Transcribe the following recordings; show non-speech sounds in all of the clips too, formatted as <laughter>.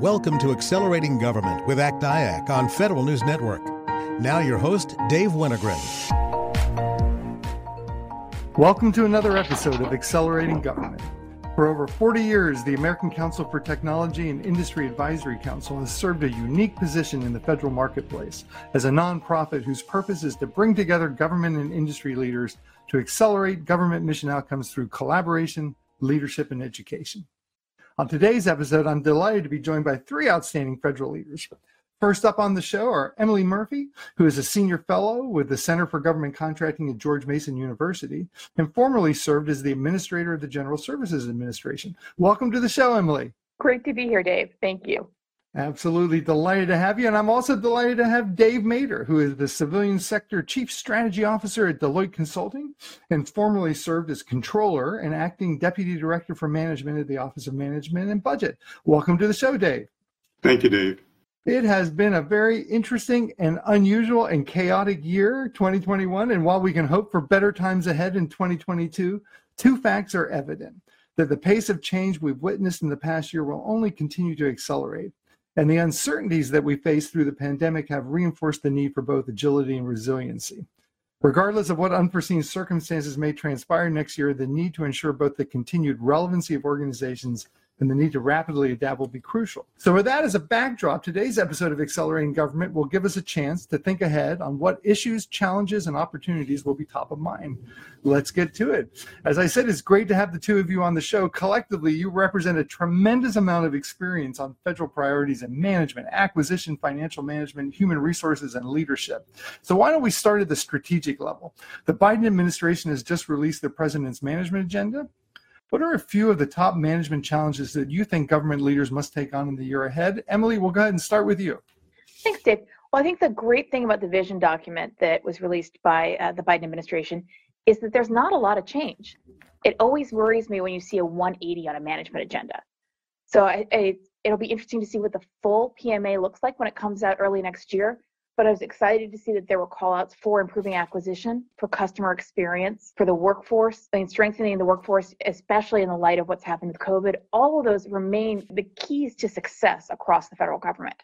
Welcome to Accelerating Government with ACT-IAC on Federal News Network. Now your host, Dave Wennergren. Welcome to another episode of Accelerating Government. For over 40 years, the American Council for Technology and Industry Advisory Council has served a unique position in the federal marketplace as a nonprofit whose purpose is to bring together government and industry leaders to accelerate government mission outcomes through collaboration, leadership, and education. On today's episode, I'm delighted to be joined by three outstanding federal leaders. First up on the show are Emily Murphy, who is a senior fellow with the Center for Government Contracting at George Mason University and formerly served as the administrator of the General Services Administration. Welcome to the show, Emily. Great to be here, Dave. Thank you. Absolutely delighted to have you. And I'm also delighted to have Dave Mader, who is the Civilian Sector Chief Strategy Officer at Deloitte Consulting and formerly served as Controller and Acting Deputy Director for Management at the Office of Management and Budget. Welcome to the show, Dave. Thank you, Dave. It has been a very interesting and unusual and chaotic year, 2021. And while we can hope for better times ahead in 2022, two facts are evident that the pace of change we've witnessed in the past year will only continue to accelerate and the uncertainties that we face through the pandemic have reinforced the need for both agility and resiliency. Regardless of what unforeseen circumstances may transpire next year, the need to ensure both the continued relevancy of organizations and the need to rapidly adapt will be crucial. So, with that as a backdrop, today's episode of Accelerating Government will give us a chance to think ahead on what issues, challenges, and opportunities will be top of mind. Let's get to it. As I said, it's great to have the two of you on the show. Collectively, you represent a tremendous amount of experience on federal priorities and management, acquisition, financial management, human resources, and leadership. So, why don't we start at the strategic level? The Biden administration has just released the president's management agenda. What are a few of the top management challenges that you think government leaders must take on in the year ahead? Emily, we'll go ahead and start with you. Thanks, Dave. Well, I think the great thing about the vision document that was released by uh, the Biden administration is that there's not a lot of change. It always worries me when you see a 180 on a management agenda. So I, I, it'll be interesting to see what the full PMA looks like when it comes out early next year but I was excited to see that there were callouts for improving acquisition, for customer experience, for the workforce, and strengthening the workforce, especially in the light of what's happened with COVID. All of those remain the keys to success across the federal government.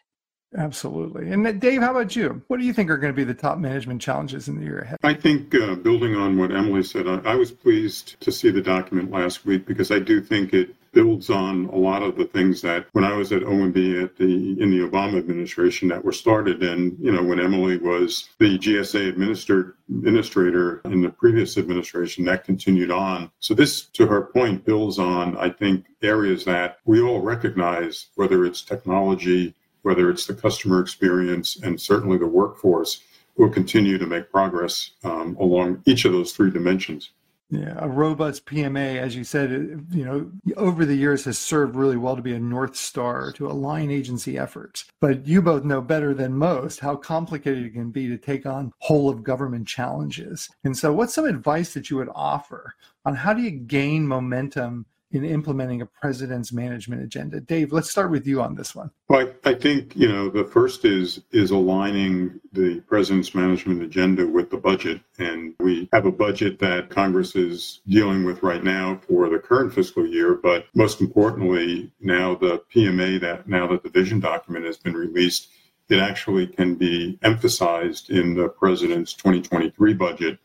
Absolutely. And Dave, how about you? What do you think are going to be the top management challenges in the year ahead? I think uh, building on what Emily said, I, I was pleased to see the document last week because I do think it builds on a lot of the things that when I was at OMB at the in the Obama administration that were started, and you know when Emily was the GSA administrator in the previous administration, that continued on. So this, to her point, builds on I think areas that we all recognize, whether it's technology, whether it's the customer experience, and certainly the workforce, will continue to make progress um, along each of those three dimensions. Yeah, a robust PMA, as you said, you know, over the years has served really well to be a north star to align agency efforts. But you both know better than most how complicated it can be to take on whole of government challenges. And so, what's some advice that you would offer on how do you gain momentum in implementing a president's management agenda. Dave, let's start with you on this one. Well, I, I, think you know the first is is aligning the president's management agenda with the budget, and we have a budget that Congress is dealing with right now for the current fiscal year. But most importantly, now the PMA that now that the vision document has been released, it actually can be emphasized in the president's 2023 budget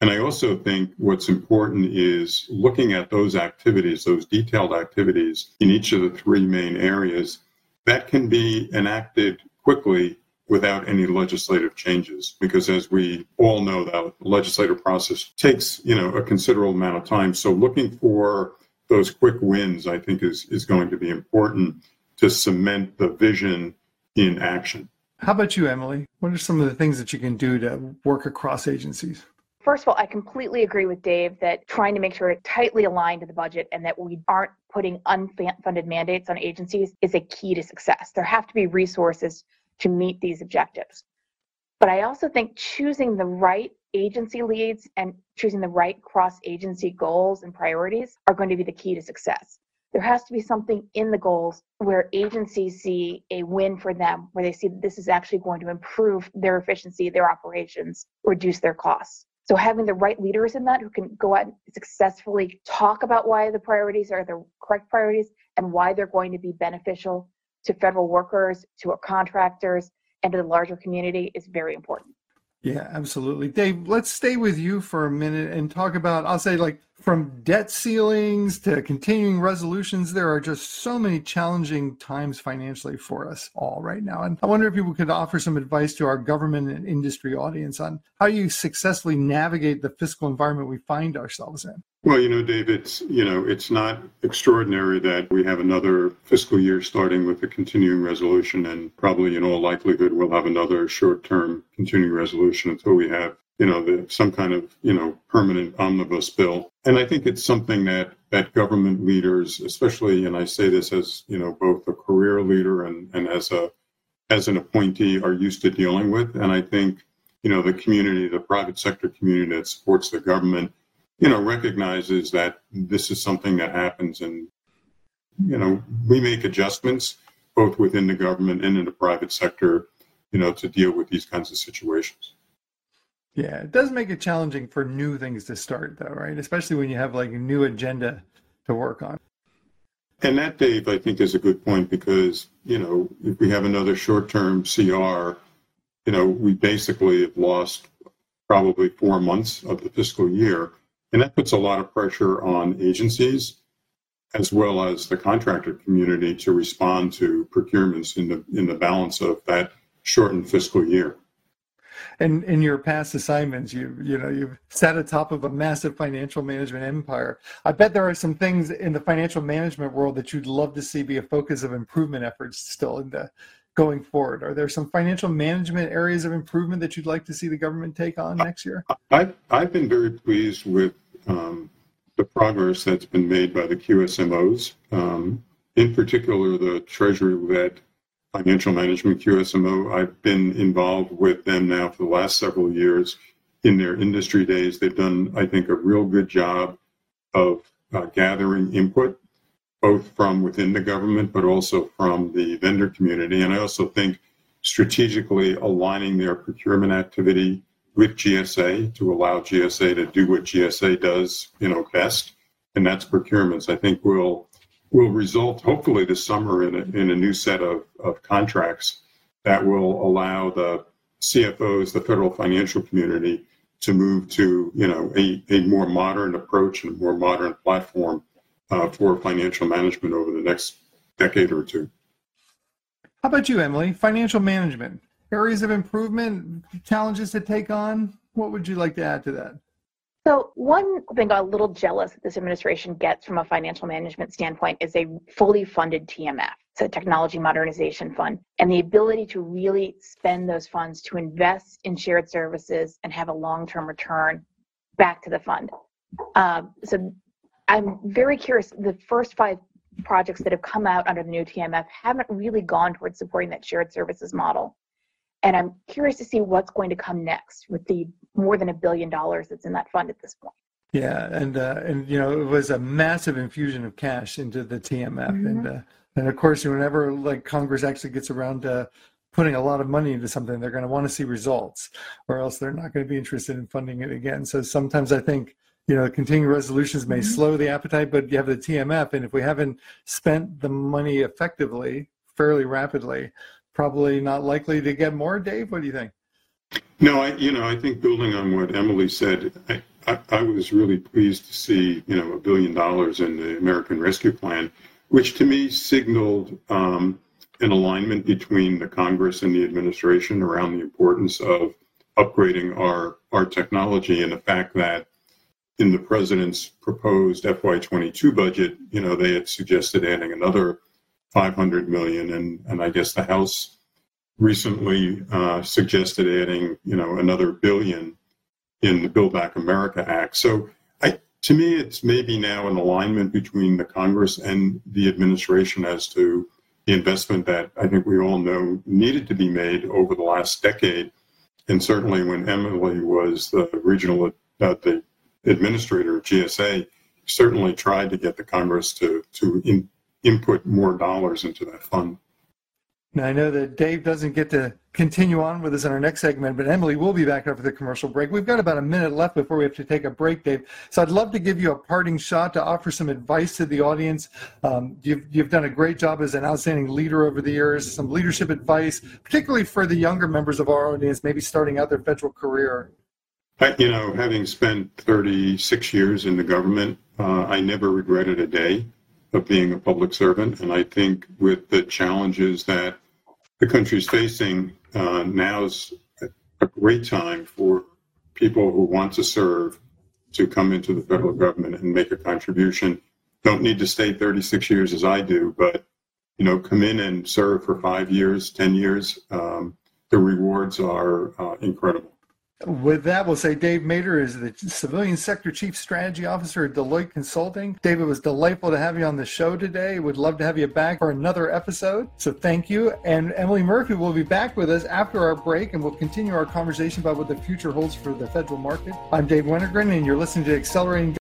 and I also think what's important is looking at those activities, those detailed activities in each of the three main areas that can be enacted quickly without any legislative changes. Because as we all know the legislative process takes you know a considerable amount of time. So looking for those quick wins i think is is going to be important to cement the vision in action. How about you emily? What are some of the things that you can do to work across agencies First of all, I completely agree with Dave that trying to make sure it's tightly aligned to the budget and that we aren't putting unfunded mandates on agencies is a key to success. There have to be resources to meet these objectives. But I also think choosing the right agency leads and choosing the right cross agency goals and priorities are going to be the key to success. There has to be something in the goals where agencies see a win for them, where they see that this is actually going to improve their efficiency, their operations, reduce their costs. So having the right leaders in that who can go out and successfully talk about why the priorities are the correct priorities and why they're going to be beneficial to federal workers, to our contractors, and to the larger community is very important. Yeah, absolutely. Dave, let's stay with you for a minute and talk about, I'll say, like from debt ceilings to continuing resolutions, there are just so many challenging times financially for us all right now. And I wonder if you could offer some advice to our government and industry audience on how you successfully navigate the fiscal environment we find ourselves in. Well, you know, Dave, it's you know, it's not extraordinary that we have another fiscal year starting with a continuing resolution, and probably in all likelihood we'll have another short-term continuing resolution until we have you know the, some kind of you know permanent omnibus bill. And I think it's something that that government leaders, especially, and I say this as you know both a career leader and and as a as an appointee, are used to dealing with. And I think you know the community, the private sector community that supports the government you know, recognizes that this is something that happens and, you know, we make adjustments both within the government and in the private sector, you know, to deal with these kinds of situations. Yeah, it does make it challenging for new things to start, though, right? Especially when you have like a new agenda to work on. And that, Dave, I think is a good point because, you know, if we have another short term CR, you know, we basically have lost probably four months of the fiscal year. And that puts a lot of pressure on agencies as well as the contractor community to respond to procurements in the in the balance of that shortened fiscal year. And in your past assignments, you you know you've sat atop of a massive financial management empire. I bet there are some things in the financial management world that you'd love to see be a focus of improvement efforts still in the going forward? Are there some financial management areas of improvement that you'd like to see the government take on next year? I've, I've been very pleased with um, the progress that's been made by the QSMOs, um, in particular the Treasury-led financial management QSMO. I've been involved with them now for the last several years in their industry days. They've done, I think, a real good job of uh, gathering input both from within the government, but also from the vendor community. And I also think strategically aligning their procurement activity with GSA to allow GSA to do what GSA does, you know, best, and that's procurements. I think will will result hopefully this summer in a, in a new set of, of contracts that will allow the CFOs, the federal financial community, to move to you know a, a more modern approach and a more modern platform uh, for financial management over the next decade or two. How about you, Emily? Financial management, areas of improvement, challenges to take on. What would you like to add to that? So, one thing I'm a little jealous that this administration gets from a financial management standpoint is a fully funded TMF, it's a technology modernization fund, and the ability to really spend those funds to invest in shared services and have a long term return back to the fund. Um, so, I'm very curious. The first five projects that have come out under the new TMF haven't really gone towards supporting that shared services model. And I'm curious to see what's going to come next with the more than a billion dollars that's in that fund at this point. Yeah, and uh, and you know it was a massive infusion of cash into the TMF, mm-hmm. and uh, and of course whenever like Congress actually gets around to putting a lot of money into something, they're going to want to see results, or else they're not going to be interested in funding it again. So sometimes I think you know, continuing resolutions may mm-hmm. slow the appetite, but you have the TMF, and if we haven't spent the money effectively, fairly rapidly, probably not likely to get more. Dave, what do you think? No, I, you know, I think building on what Emily said, I, I, I was really pleased to see, you know, a billion dollars in the American Rescue Plan, which to me signaled um, an alignment between the Congress and the administration around the importance of upgrading our our technology and the fact that in the president's proposed FY22 budget, you know, they had suggested adding another 500 million, and and I guess the House recently uh, suggested adding, you know, another billion in the Build Back America Act. So, I to me, it's maybe now an alignment between the Congress and the administration as to the investment that I think we all know needed to be made over the last decade. And certainly, when Emily was the regional, uh, the administrator of GSA certainly tried to get the Congress to to in, input more dollars into that fund. Now, I know that Dave doesn't get to continue on with us in our next segment, but Emily will be back after the commercial break. We've got about a minute left before we have to take a break, Dave. So I'd love to give you a parting shot to offer some advice to the audience. Um, you've, you've done a great job as an outstanding leader over the years, some leadership advice, particularly for the younger members of our audience, maybe starting out their federal career. You know, having spent 36 years in the government, uh, I never regretted a day of being a public servant. And I think with the challenges that the country is facing, uh, now's a great time for people who want to serve to come into the federal government and make a contribution. Don't need to stay 36 years as I do, but you know, come in and serve for five years, 10 years. Um, the rewards are uh, incredible. With that, we'll say Dave Mader is the Civilian Sector Chief Strategy Officer at Deloitte Consulting. David, was delightful to have you on the show today. Would love to have you back for another episode. So thank you. And Emily Murphy will be back with us after our break, and we'll continue our conversation about what the future holds for the federal market. I'm Dave Wennergren, and you're listening to Accelerating.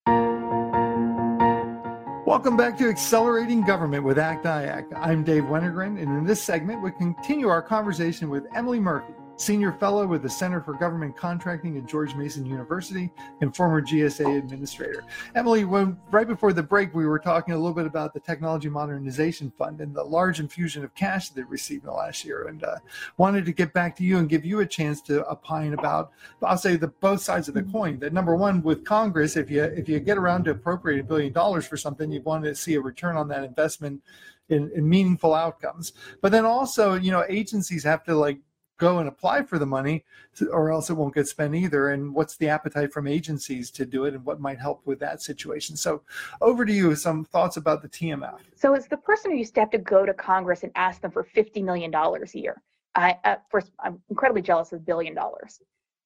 Welcome back to Accelerating Government with ACT IAC. I'm Dave Wennergren, and in this segment, we continue our conversation with Emily Murphy senior fellow with the Center for Government Contracting at George Mason University, and former GSA administrator. Emily, when right before the break, we were talking a little bit about the Technology Modernization Fund and the large infusion of cash they received in the last year, and uh, wanted to get back to you and give you a chance to opine about, I'll say, the both sides of the coin. That number one, with Congress, if you if you get around to appropriating a billion dollars for something, you want to see a return on that investment in, in, meaningful outcomes. But then also, you know, agencies have to like go and apply for the money or else it won't get spent either. And what's the appetite from agencies to do it and what might help with that situation? So over to you some thoughts about the tmf so as the person who used to have to go to congress and ask them for $50 million a year i uh, first i'm incredibly jealous of billion dollars.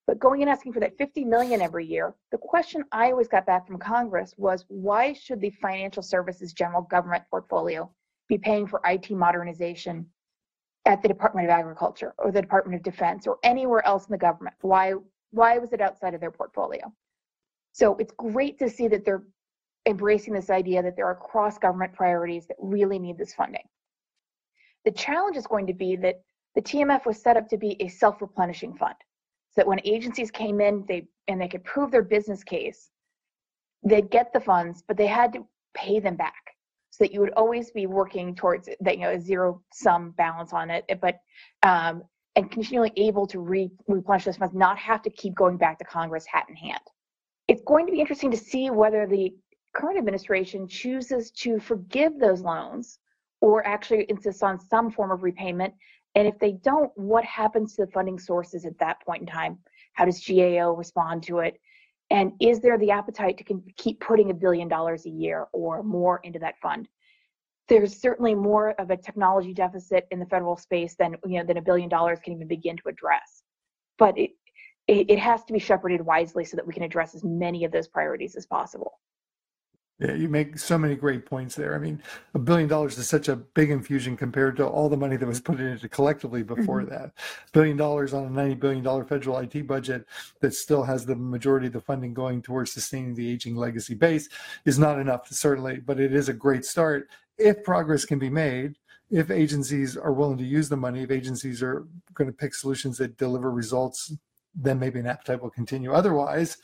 But going and asking for that 50 million every year the question i always got back from congress was why should the financial services general government portfolio be paying for it modernization at the Department of Agriculture or the Department of Defense or anywhere else in the government. Why why was it outside of their portfolio? So it's great to see that they're embracing this idea that there are cross government priorities that really need this funding. The challenge is going to be that the TMF was set up to be a self-replenishing fund. So that when agencies came in, they and they could prove their business case, they'd get the funds, but they had to pay them back so that you would always be working towards that you know a zero sum balance on it but um, and continually able to re- replenish those funds not have to keep going back to congress hat in hand. It's going to be interesting to see whether the current administration chooses to forgive those loans or actually insist on some form of repayment and if they don't what happens to the funding sources at that point in time? How does gao respond to it and is there the appetite to keep putting a billion dollars a year or more into that fund? There's certainly more of a technology deficit in the federal space than you know than a billion dollars can even begin to address. But it, it, it has to be shepherded wisely so that we can address as many of those priorities as possible. Yeah, you make so many great points there. I mean, a billion dollars is such a big infusion compared to all the money that was put into collectively before mm-hmm. that. Billion dollars on a $90 billion federal IT budget that still has the majority of the funding going towards sustaining the aging legacy base is not enough, certainly, but it is a great start if progress can be made. If agencies are willing to use the money, if agencies are going to pick solutions that deliver results, then maybe an appetite will continue. Otherwise,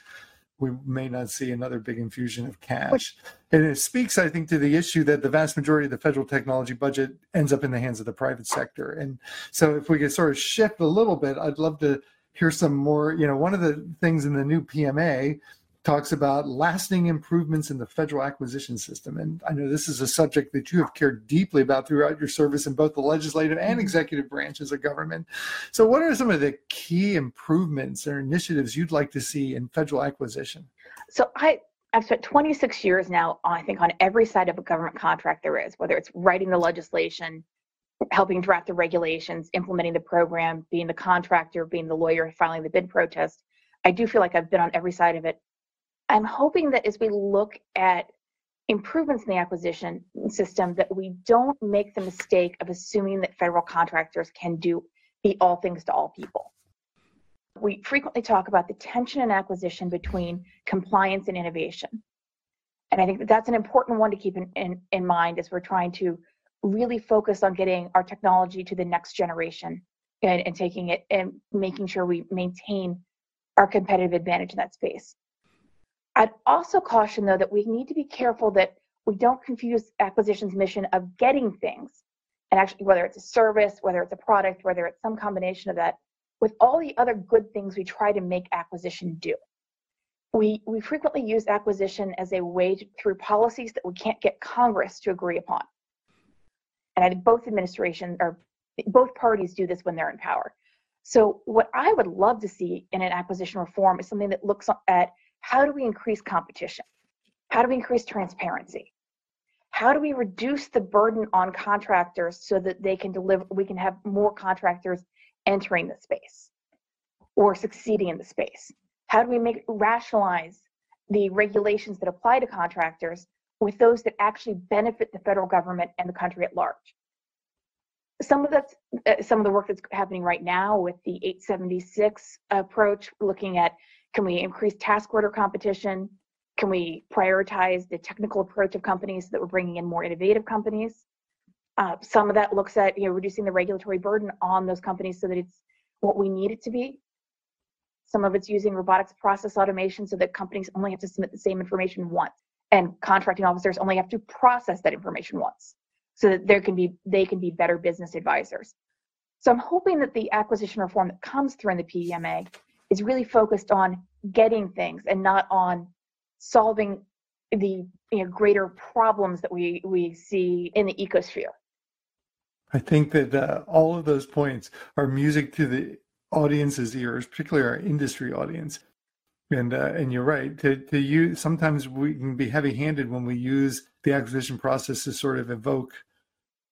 we may not see another big infusion of cash. And it speaks, I think, to the issue that the vast majority of the federal technology budget ends up in the hands of the private sector. And so, if we could sort of shift a little bit, I'd love to hear some more. You know, one of the things in the new PMA talks about lasting improvements in the federal acquisition system. And I know this is a subject that you have cared deeply about throughout your service in both the legislative and executive branches of government. So, what are some of the key improvements or initiatives you'd like to see in federal acquisition? So, I I've spent 26 years now, I think, on every side of a government contract there is, whether it's writing the legislation, helping draft the regulations, implementing the program, being the contractor, being the lawyer, filing the bid protest. I do feel like I've been on every side of it. I'm hoping that as we look at improvements in the acquisition system, that we don't make the mistake of assuming that federal contractors can do be all things to all people. We frequently talk about the tension in acquisition between compliance and innovation. And I think that that's an important one to keep in, in, in mind as we're trying to really focus on getting our technology to the next generation and, and taking it and making sure we maintain our competitive advantage in that space. I'd also caution, though, that we need to be careful that we don't confuse acquisition's mission of getting things, and actually, whether it's a service, whether it's a product, whether it's some combination of that, with all the other good things we try to make acquisition do. We, we frequently use acquisition as a way to, through policies that we can't get Congress to agree upon. And I think both administrations or both parties do this when they're in power. So what I would love to see in an acquisition reform is something that looks at how do we increase competition? How do we increase transparency? How do we reduce the burden on contractors so that they can deliver we can have more contractors entering the space or succeeding in the space? How do we make rationalize the regulations that apply to contractors with those that actually benefit the federal government and the country at large? Some of that's uh, some of the work that's happening right now with the 876 approach, looking at can we increase task order competition? Can we prioritize the technical approach of companies so that we're bringing in more innovative companies? Uh, some of that looks at you know reducing the regulatory burden on those companies so that it's what we need it to be. Some of it's using robotics process automation so that companies only have to submit the same information once, and contracting officers only have to process that information once, so that there can be they can be better business advisors. So I'm hoping that the acquisition reform that comes through in the PMA is really focused on getting things and not on solving the you know, greater problems that we we see in the ecosphere. I think that uh, all of those points are music to the audience's ears, particularly our industry audience. And uh, and you're right. To to use sometimes we can be heavy-handed when we use the acquisition process to sort of evoke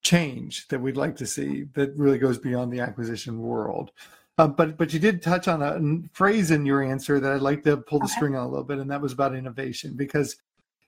change that we'd like to see that really goes beyond the acquisition world. Uh, but but you did touch on a phrase in your answer that I'd like to pull the okay. string on a little bit, and that was about innovation because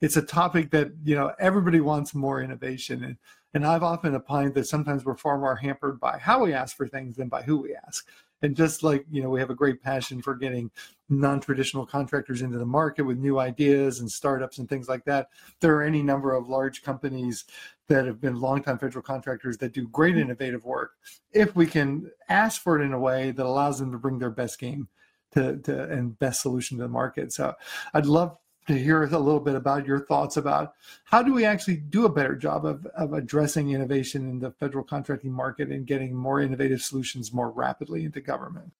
it's a topic that you know everybody wants more innovation, and and I've often opined that sometimes we're far more hampered by how we ask for things than by who we ask. And just like, you know, we have a great passion for getting non-traditional contractors into the market with new ideas and startups and things like that. There are any number of large companies that have been longtime federal contractors that do great mm-hmm. innovative work. If we can ask for it in a way that allows them to bring their best game to, to and best solution to the market. So I'd love to hear a little bit about your thoughts about how do we actually do a better job of, of addressing innovation in the federal contracting market and getting more innovative solutions more rapidly into government.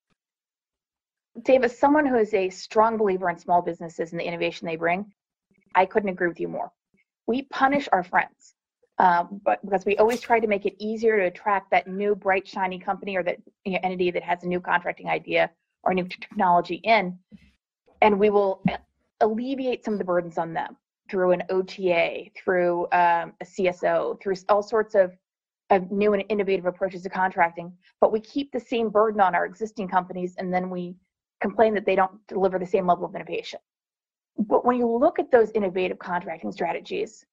Dave, as someone who is a strong believer in small businesses and the innovation they bring, I couldn't agree with you more. We punish our friends, um, but because we always try to make it easier to attract that new bright shiny company or that you know, entity that has a new contracting idea or new technology in, and we will alleviate some of the burdens on them through an OTA, through um, a CSO, through all sorts of, of new and innovative approaches to contracting. But we keep the same burden on our existing companies, and then we complain that they don't deliver the same level of innovation. But when you look at those innovative contracting strategies,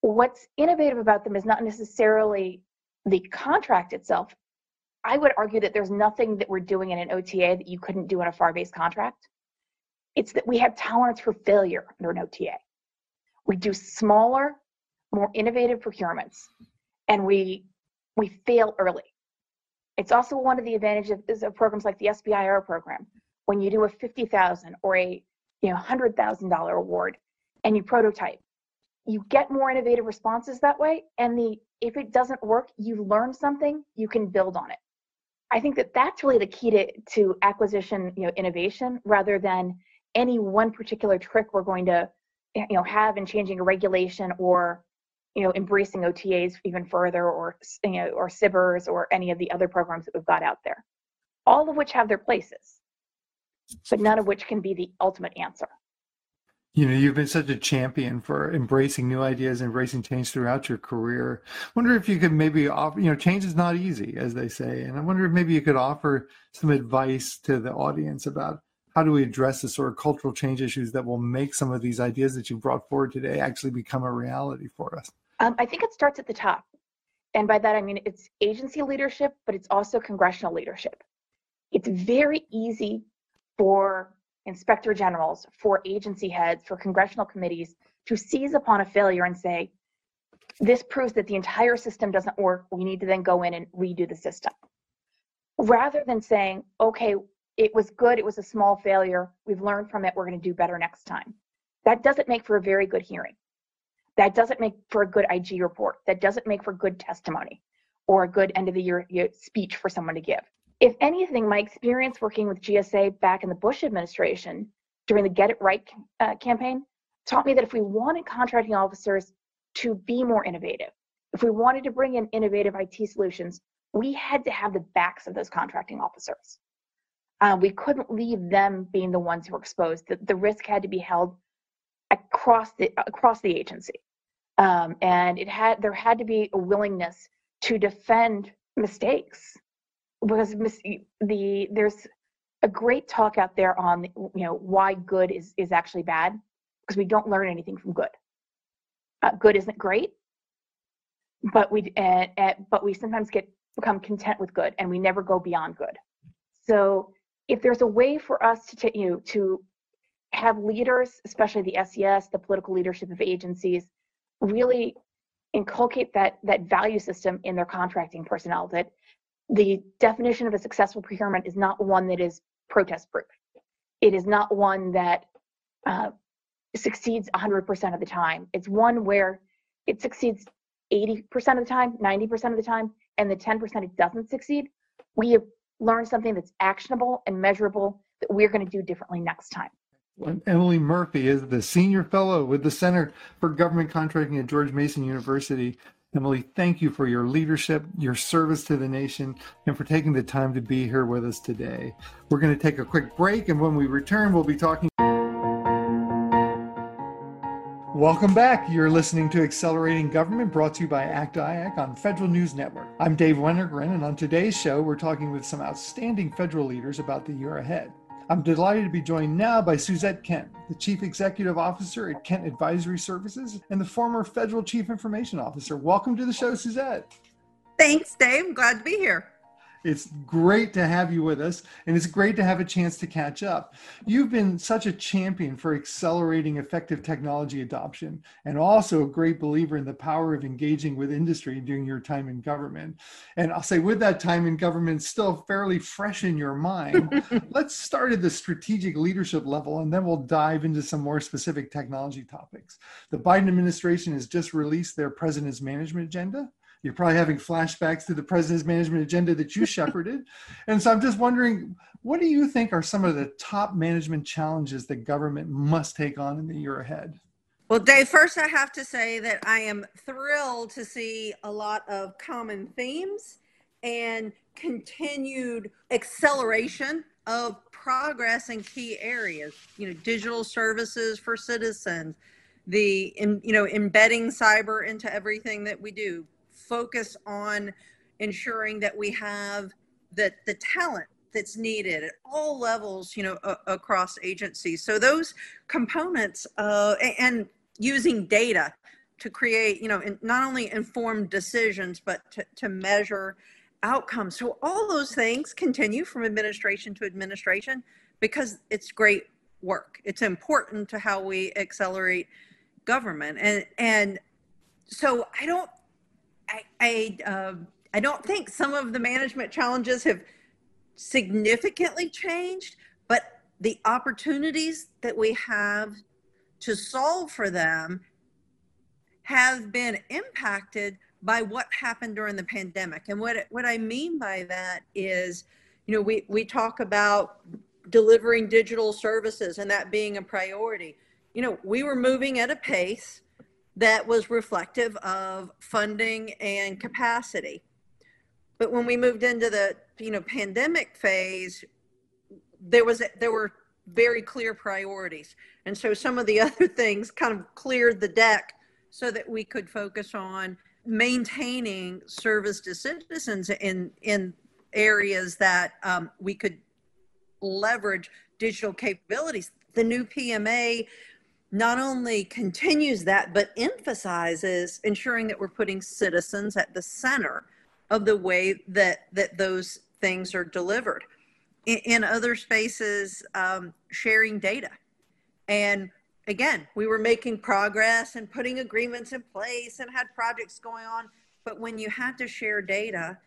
what's innovative about them is not necessarily the contract itself. I would argue that there's nothing that we're doing in an OTA that you couldn't do in a FAR based contract. It's that we have tolerance for failure under an OTA. We do smaller, more innovative procurements, and we we fail early. It's also one of the advantages of programs like the SBIR program. When you do a fifty thousand or a you know hundred thousand dollar award, and you prototype, you get more innovative responses that way. And the if it doesn't work, you learn something, you can build on it. I think that that's really the key to, to acquisition, you know, innovation rather than any one particular trick we're going to eh, you know have in changing a regulation or you know embracing OTAs even further or you know or SBIRs or any of the other programs that we've got out there. All of which have their places but none of which can be the ultimate answer. You know you've been such a champion for embracing new ideas embracing change throughout your career. I wonder if you could maybe offer you know change is not easy as they say and i wonder if maybe you could offer some advice to the audience about how do we address the sort of cultural change issues that will make some of these ideas that you brought forward today actually become a reality for us? Um, I think it starts at the top. And by that, I mean it's agency leadership, but it's also congressional leadership. It's very easy for inspector generals, for agency heads, for congressional committees to seize upon a failure and say, this proves that the entire system doesn't work. We need to then go in and redo the system. Rather than saying, okay, it was good, it was a small failure, we've learned from it, we're going to do better next time. That doesn't make for a very good hearing. That doesn't make for a good IG report. That doesn't make for good testimony or a good end of the year speech for someone to give. If anything, my experience working with GSA back in the Bush administration during the Get It Right uh, campaign taught me that if we wanted contracting officers to be more innovative, if we wanted to bring in innovative IT solutions, we had to have the backs of those contracting officers. Uh, we couldn't leave them being the ones who were exposed. The, the risk had to be held across the across the agency, um, and it had there had to be a willingness to defend mistakes because mis- the there's a great talk out there on you know why good is is actually bad because we don't learn anything from good. Uh, good isn't great, but we uh, uh, but we sometimes get become content with good, and we never go beyond good. So if there's a way for us to t- you know, to have leaders, especially the SES, the political leadership of agencies, really inculcate that that value system in their contracting personnel. That the definition of a successful procurement is not one that is protest proof. It is not one that uh, succeeds 100% of the time. It's one where it succeeds 80% of the time, 90% of the time, and the 10% it doesn't succeed. We learned something that's actionable and measurable that we're going to do differently next time. Emily Murphy is the senior fellow with the Center for Government Contracting at George Mason University. Emily, thank you for your leadership, your service to the nation, and for taking the time to be here with us today. We're going to take a quick break, and when we return, we'll be talking. Welcome back. You're listening to Accelerating Government brought to you by ACT IAC on Federal News Network. I'm Dave Wennergren, and on today's show, we're talking with some outstanding federal leaders about the year ahead. I'm delighted to be joined now by Suzette Kent, the Chief Executive Officer at Kent Advisory Services and the former Federal Chief Information Officer. Welcome to the show, Suzette. Thanks, Dave. I'm glad to be here. It's great to have you with us, and it's great to have a chance to catch up. You've been such a champion for accelerating effective technology adoption, and also a great believer in the power of engaging with industry during your time in government. And I'll say, with that time in government still fairly fresh in your mind, <laughs> let's start at the strategic leadership level, and then we'll dive into some more specific technology topics. The Biden administration has just released their president's management agenda you're probably having flashbacks to the president's management agenda that you shepherded. <laughs> And so I'm just wondering, what do you think are some of the top management challenges that government must take on in the year ahead? Well, Dave, first I have to say that I am thrilled to see a lot of common themes and continued acceleration of progress in key areas. You know, digital services for citizens, the in, you know embedding cyber into everything that we do, focus on ensuring that we have the, the talent that's needed at all levels, you know, across agencies. So those components uh, and using data to create, you know, not only informed decisions, but to, to measure outcomes. So all those things continue from administration to administration because it's great work. It's important to how we accelerate government. And, and so I don't I I, uh, I don't think some of the management challenges have significantly changed, but the opportunities that we have to solve for them have been impacted by what happened during the pandemic. And what what I mean by that is, you know, we we talk about delivering digital services and that being a priority. You know, we were moving at a pace that was reflective of funding and capacity. But when we moved into the you know pandemic phase, there was there were very clear priorities, and so some of the <laughs> other things kind of cleared the deck so that we could focus on maintaining service to citizens in in areas that um, we could leverage digital capabilities. The new PMA not only continues that, but emphasizes ensuring that we're putting citizens at the center of the way that, that those things are delivered. In, in other spaces, um, sharing data and again, we were making progress and putting agreements in place and had projects going on. But when you had to share data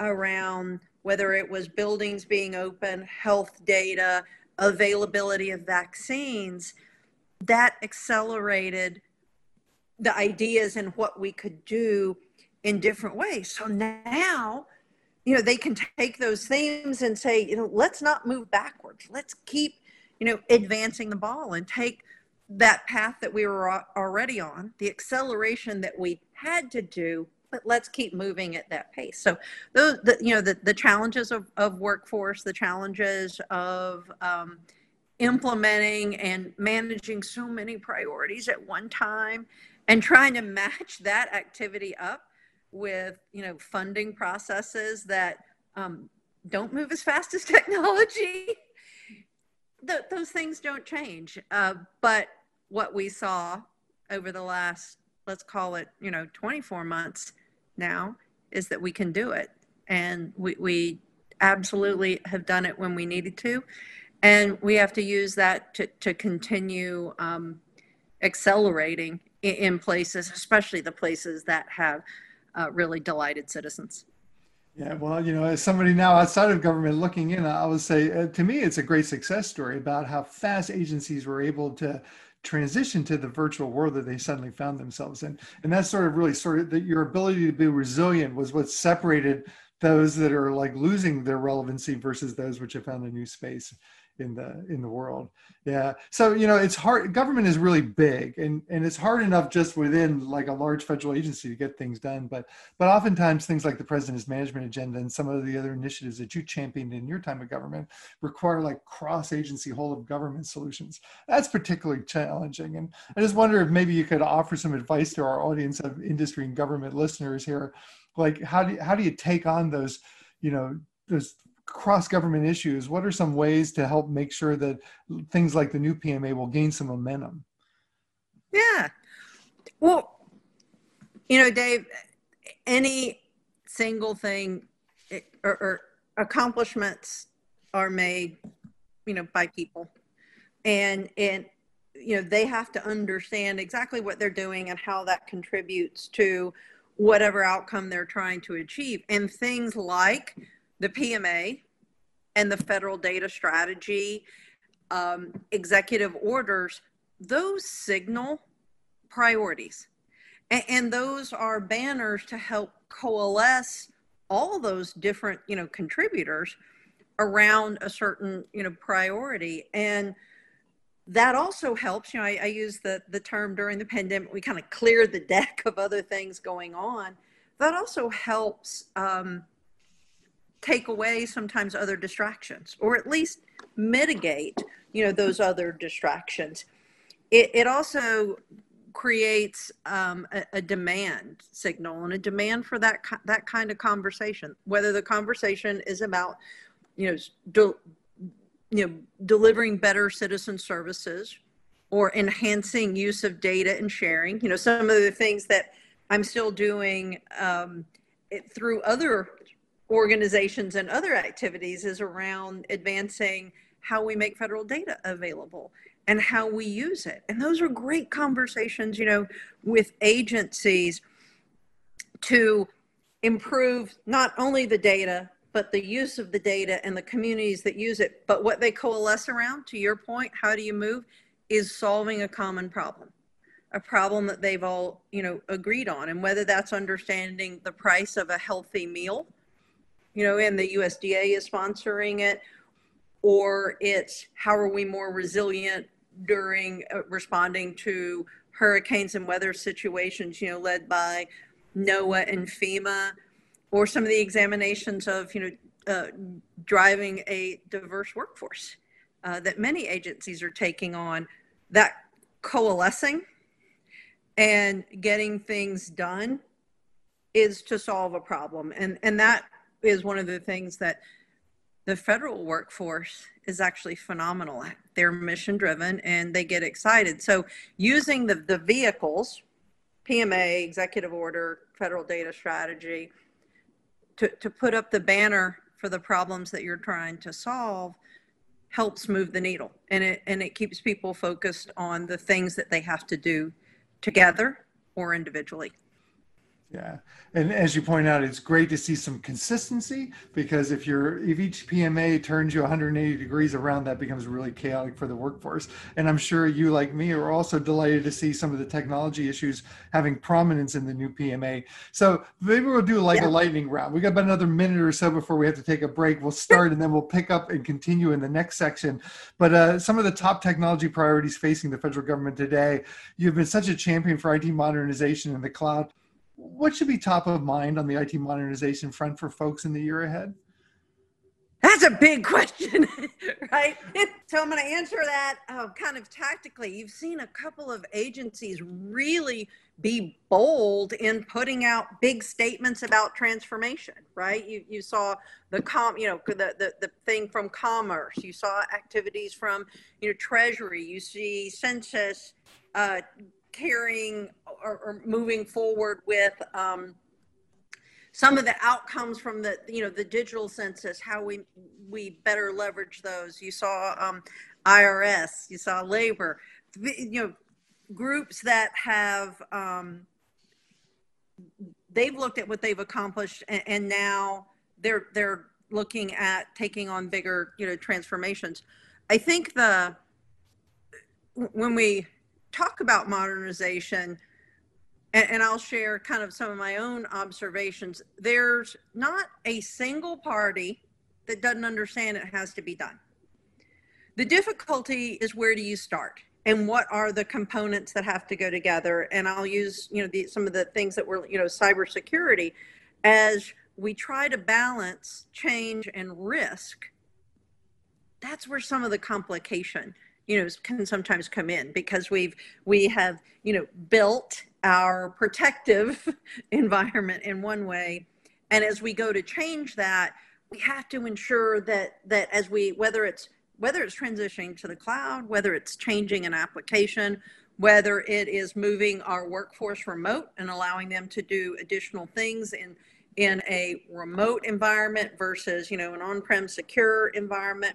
around whether it was buildings being open, health data, availability of vaccines, that accelerated the ideas and what we could do in different ways. So now, you know, they can take those themes and say, you know, let's not move backwards. Let's keep, you know, advancing the ball and take that path that we were already on, the acceleration that we had to do, but let's keep moving at that pace. So those, the, you know, the, the challenges of, of workforce, the challenges of um, implementing and managing so many priorities at one time and trying to match that activity up with, you know, funding processes that um, don't move as fast as <laughs> technology. The, those things don't change. Uh, but what we saw over the last, let's call it, you know, 24 months now is that we can do it. And we, we absolutely have done it when we needed to. And we have to use that to, to continue um, accelerating in, places, especially the places that have uh, really delighted citizens. Yeah, well, you know, as somebody now outside of government looking in, I would say uh, to me, it's a great success story about how fast agencies were able to transition to the virtual world that they suddenly found themselves in. And that's sort of really sort of that your ability to be resilient was what separated those that are like losing their relevancy versus those which have found a new space in the in the world. Yeah. So you know it's hard government is really big and and it's hard enough just within like a large federal agency to get things done but but oftentimes things like the president's management agenda and some of the other initiatives that you championed in your time of government require like cross agency whole of government solutions. That's particularly challenging and i just wonder if maybe you could offer some advice to our audience of industry and government listeners here. Like how do you, how do you take on those you know those cross government issues, what are some ways to help make sure that things like the new PMA will gain some momentum? Yeah. Well, you know, Dave, any single thing or, or accomplishments are made, you know, by people. And, and, you know, they have to understand exactly what they're doing and how that contributes to whatever outcome they're trying to achieve. And things like the PMA and the federal data strategy um, executive orders, those signal priorities. And, and those are banners to help coalesce all those different, you know, contributors around a certain, you know, priority. And that also helps, you know, I, I use the, the term during the pandemic, we kind of cleared the <laughs> deck of other things going on. That also helps um, take away sometimes other distractions or at least mitigate you know those other distractions. It, it also creates um, a, a, demand signal and a demand for that that kind of conversation whether the conversation is about you know de, you know delivering better citizen services or enhancing use of data and sharing. You know some of the things that i'm still doing um, it, through other organizations and other activities is around advancing how we make federal data available and how we use it. And those are great conversations, you know, with agencies to improve not only the data, but the use of the data and the communities that use it. But what they coalesce around, to your point, how do you move, is solving a common problem a problem that they've all you know agreed on and whether that's understanding the price of a healthy meal you know, and the USDA is sponsoring it, or it's how are we more resilient during uh, responding to hurricanes and weather situations, you know, led by NOAA and FEMA, or some of the examinations of, you know, uh, driving a diverse workforce uh, that many agencies are taking on. That coalescing and getting things done is to solve a problem, and and that is one of the things that the federal workforce is actually phenomenal. They're mission driven and they get excited. So using the, the vehicles, PMA, executive order, federal data strategy, to, to put up the banner for the problems that you're trying to solve helps move the needle and it and it keeps people focused on the things that they have to do together or individually. Yeah. And as you point out, it's great to see some consistency because if you're if each PMA turns you 180 degrees around, that becomes really chaotic for the workforce. And I'm sure you, like me, are also delighted to see some of the technology issues having prominence in the new PMA. So maybe we'll do like yeah. a lightning round. We got about another minute or so before we have to take a break. We'll start and then we'll pick up and continue in the next section. But uh, some of the top technology priorities facing the federal government today. You've been such a champion for IT modernization in the cloud what should be top of mind on the IT modernization front for folks in the year ahead? That's a big question, <laughs> right? <laughs> So I'm going to answer that uh, kind of tactically. You've seen a couple of agencies really be bold in putting out big statements about transformation, right? You, you saw the com, you know, the, the, the thing from commerce. You saw activities from, you know, Treasury. You see census uh, carrying or, or moving forward with um, some of the outcomes from the you know the digital census how we we better leverage those. You saw um, irs you saw labor you know groups that have um, they've looked at what they've accomplished and, and now they're they're looking at taking on bigger you know transformations. I think the when we talk about modernization, and, and, I'll share kind of some of my own observations, there's not a single party that doesn't understand it has to be done. The difficulty is where do you start? And what are the components that have to go together? And I'll use, you know, the, some of the things that were, you know, cybersecurity as we try to balance change and risk. That's where some of the complication you know can sometimes come in because we've we have you know built our protective <laughs> environment in one way. And as we go to change that we have to ensure that that as we whether it's whether it's transitioning to the cloud whether it's changing an application whether it is moving our workforce remote and allowing them to do additional things in in a remote environment versus you know an on-prem secure environment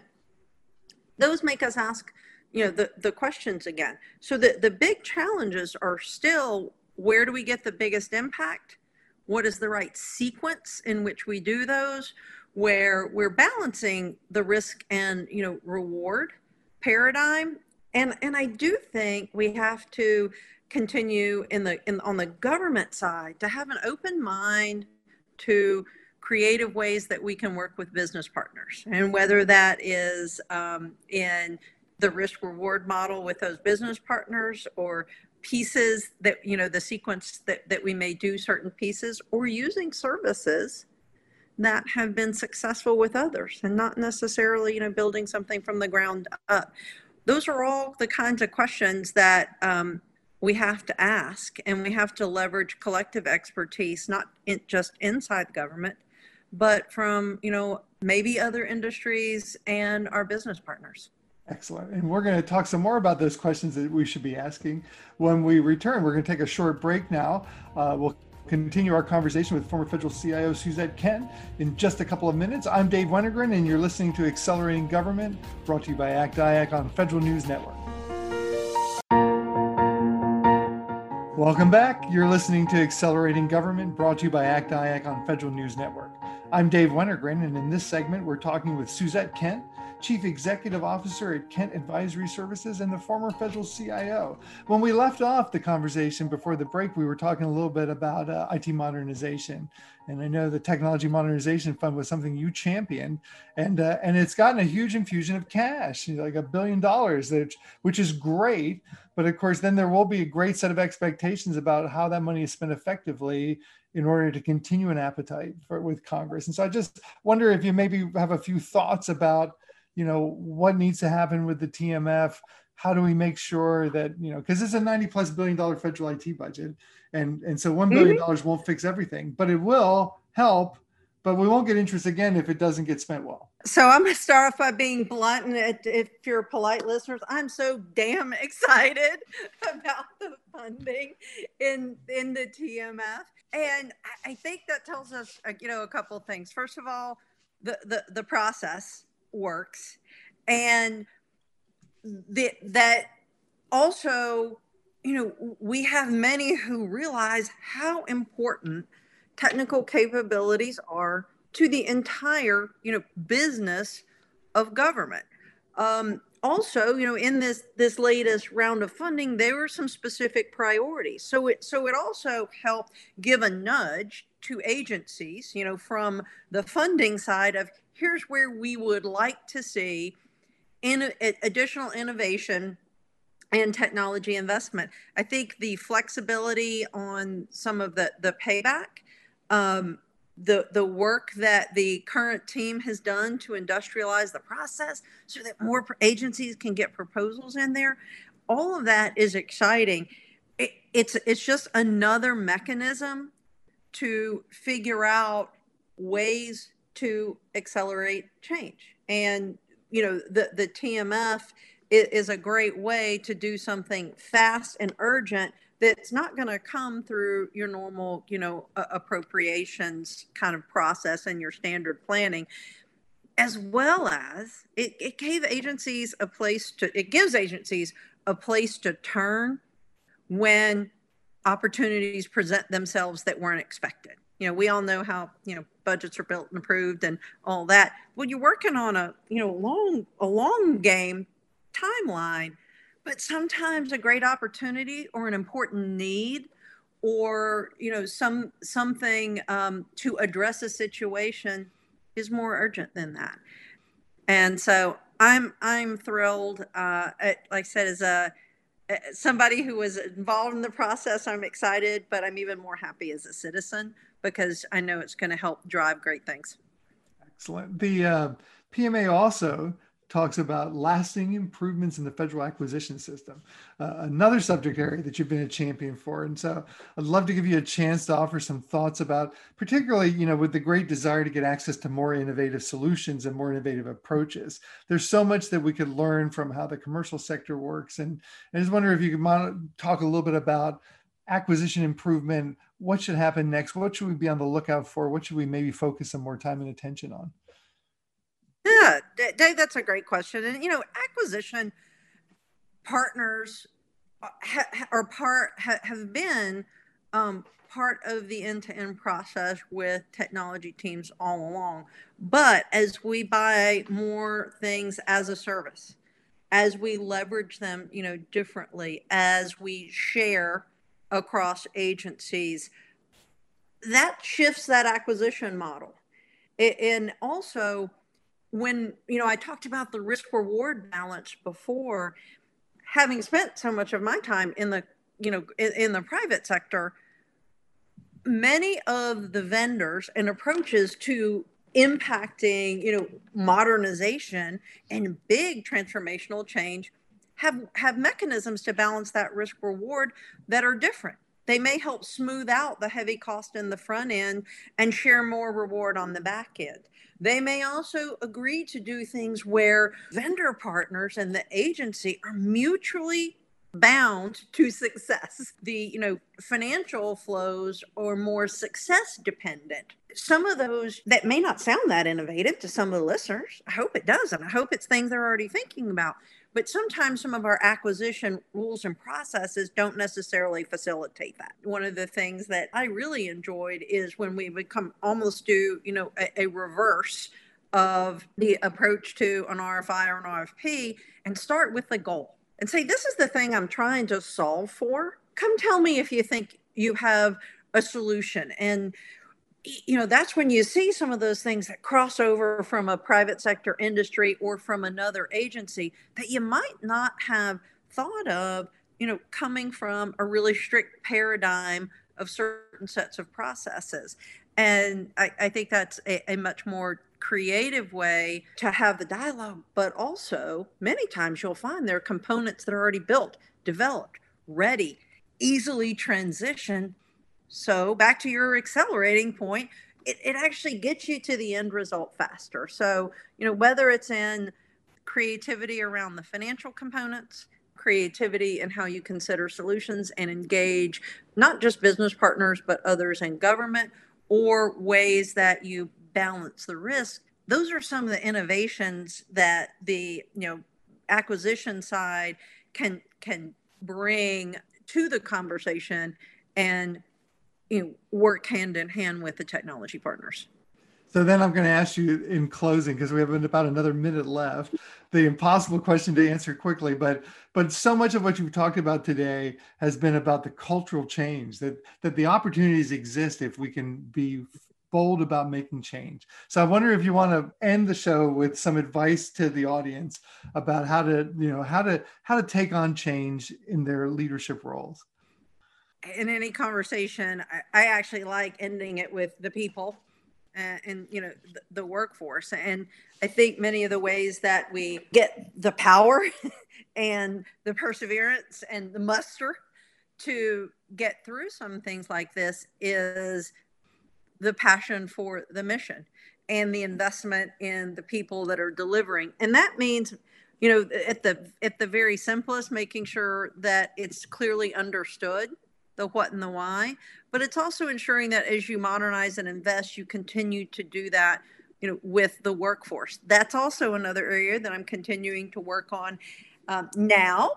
those make us ask you know the the questions again. So the the big challenges are still where do we get the biggest impact? What is the right sequence in which we do those? Where we're balancing the risk and you know reward paradigm. And and i do think we have to continue in the in on the government side to have an open mind to creative ways that we can work with business partners. And whether that is um, in the risk reward model with those business partners or pieces that you know the sequence that, that we may do certain pieces or using services that have been successful with others and not necessarily you know building something from the ground up. Those are all the kinds of questions that um, we have to ask and we have to leverage collective expertise not in, just inside government but from you know maybe other industries and our business partners Excellent. And we're going to talk some more about those questions that we should be asking when we return. We're going to take a short break now. Uh, we'll continue our conversation with former federal CIO Suzette Kent in just a couple of minutes. I'm Dave Wennergren, and you're listening to Accelerating Government, brought to you by ACT IAC on Federal News Network. Welcome back. You're listening to Accelerating Government, brought to you by ACT IAC on Federal News Network. I'm Dave Wennergren, and in this segment, we're talking with Suzette Kent, Chief Executive Officer at Kent Advisory Services and the former federal CIO. When we left off the conversation before the break, we were talking a little bit about uh, IT modernization. And I know the Technology Modernization Fund was something you championed, and uh, and it's gotten a huge infusion of cash, like a billion dollars, which which is great. But of course, then there will be a great set of expectations about how that money is spent effectively in order to continue an appetite for with Congress. And so I just wonder if you maybe have a few thoughts about you know what needs to happen with the TMF. How do we make sure that you know because it's a 90 plus billion dollar federal IT budget, and and so one billion mm-hmm. dollars mm-hmm. won't fix everything, but it will help. But we won't get interest again if it doesn't get spent well. So I'm going to start off by being blunt, and if you're polite listeners, I'm so damn <laughs> excited about the funding in in the TMF, and I think that tells us, uh, you know, a couple of things. First of all, the the, the process works and the, that also, you know, we have many who realize how important technical capabilities are to the entire, you know, business of government. Um, also, you know, in this this latest round of funding, there were some specific priorities. So it so it also helped give a nudge to agencies, you know, from the funding side of here's where we would like to see in additional innovation and technology investment. I think the flexibility on some of the the payback um, the the work that the current team has done to industrialize the process so that more agencies can get proposals in there all of that is exciting it, it's it's just another mechanism to figure out ways to accelerate change and you know the the TMF is, is a great way to do something fast and urgent that's not going to come through your normal, you know, appropriations kind of process and your standard planning, as well as it, it gave agencies a place to, it gives agencies a place to turn when opportunities present themselves that weren't expected. You know, we all know how, you know, budgets are built and approved and all that. Well, you're working on a, you know, long, a long game timeline but sometimes a great opportunity or an important need or you know some something um, to address a situation is more urgent than that and so i'm i'm thrilled uh, like i said as a somebody who was involved in the process i'm excited but i'm even more happy as a citizen because i know it's going to help drive great things excellent the uh, pma also talks about lasting improvements in the federal acquisition system, uh, another subject area that you've been a champion for. And so I'd love to give you a chance to offer some thoughts about, particularly, you know, with the great desire to get access to more innovative solutions and more innovative approaches. There's so much that we could learn from how the commercial sector works. And I just wonder if you could talk a little bit about acquisition improvement. What should happen next? What should we be on the lookout for? What should we maybe focus some more time and attention on? Yeah, Dave, that's a great question. And you know, acquisition partners uh, are part ha, have been um, part of the end-to-end process with technology teams all along. But as we buy more things as a service, as we leverage them, you know, differently, as we share across agencies, that shifts that acquisition model. And also when you know i talked about the risk reward balance before having spent so much of my time in the you know in, the private sector many of the vendors and approaches to impacting you know modernization and big transformational change have have mechanisms to balance that risk reward that are different they may help smooth out the heavy cost in the front end and share more reward on the back end they may also agree to do things where vendor partners and the agency are mutually bound to <laughs> success. The, you know, financial flows are more success dependent. Some of those that may not sound that innovative to some of the listeners. I hope it does. And I hope it's things they're already thinking about. But sometimes some of our acquisition rules and processes don't necessarily facilitate that. One of the things that I really enjoyed is when we would come almost do, you know, a, a reverse of the approach to an RFI or an RFP and start with the goal and say, this is the thing I'm trying to solve for. Come tell me if you think you have a solution. And you know that's when you see some of those things that cross over from a private sector industry or from another agency that you might not have thought of you know coming from a really strict paradigm of certain sets of processes. And i, I think that's a, a much more creative way to have the dialogue but also many times you'll find there are components that are already built developed ready easily transition so back to your accelerating point, it, it actually gets you to the end result faster. So, you know, whether it's in creativity around the financial components, creativity and how you consider solutions and engage not just business partners, but others in government, or ways that you balance the risk those are some of the innovations that the you know acquisition side can can bring to the conversation and you know, work hand in hand with the technology partners. So then I'm going to ask you in closing because we have about another minute left. The impossible question to answer quickly, but but so much of what you've talked about today has been about the cultural change that that the opportunities exist if we can be bold about making change. So I wonder if you want to end the show with some advice to the audience about how to you know how to how to take on change in their leadership roles. In any conversation, I, I actually like ending it with the people and, and you know the, the, workforce. And i think many of the ways that we get the power <laughs> and the perseverance and the muster to get through some things like this is the passion for the mission and the investment in the people that are delivering. And that means you know at the at the very simplest making sure that it's clearly understood the what and the why but it's also ensuring that as you modernize and invest you continue to do that you know with the workforce. That's also another area that i'm continuing to work on um, now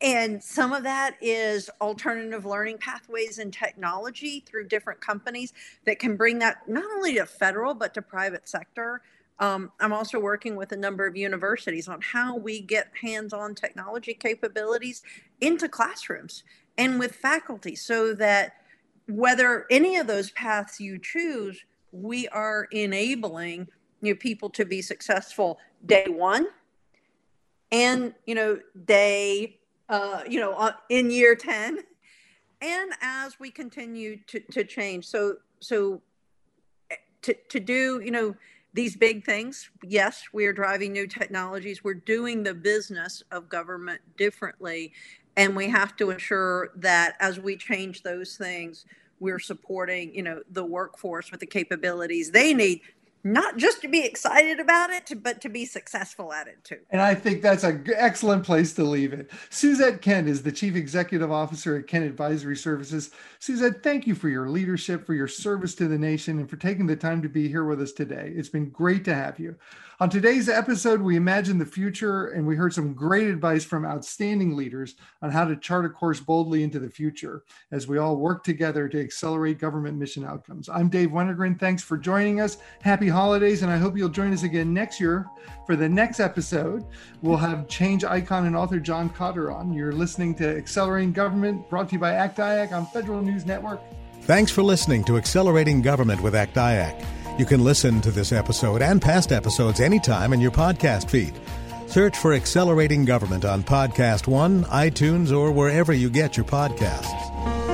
and some of that is alternative learning pathways and technology through different companies that can bring that not only to federal but to private sector. Um, I'm also working with a number of universities on how we get hands on technology capabilities into classrooms and with faculty so that whether any of those paths you choose, we are enabling know, people to be successful day one and you know day uh, you know uh, in year 10 and as we continue to, to change. So so to, to do you know these big things yes we are driving new technologies. We're doing the business of government differently and we have to ensure that as we change those things we're supporting you know the workforce with the capabilities they need not just to be excited about it, but to be successful at it too. And I think that's an excellent place to leave it. Suzette Kent is the Chief Executive Officer at Kent Advisory Services. Suzette, thank you for your leadership, for your service to the nation, and for taking the time to be here with us today. It's been great to have you. On today's episode, we imagine the future and we heard some great advice from outstanding leaders on how to chart a course boldly into the future as we all work together to accelerate government mission outcomes. I'm Dave Wennergren. Thanks for joining us. Happy holidays, and I hope you'll join us again next year for the next episode. We'll have change icon and author John Kotter on. You're listening to Accelerating Government, brought to you by ACT-IAC on Federal News Network. Thanks for listening to Accelerating Government with ACT-IAC. You can listen to this episode and past episodes anytime in your podcast feed. Search for Accelerating Government on Podcast One, iTunes, or wherever you get your podcasts.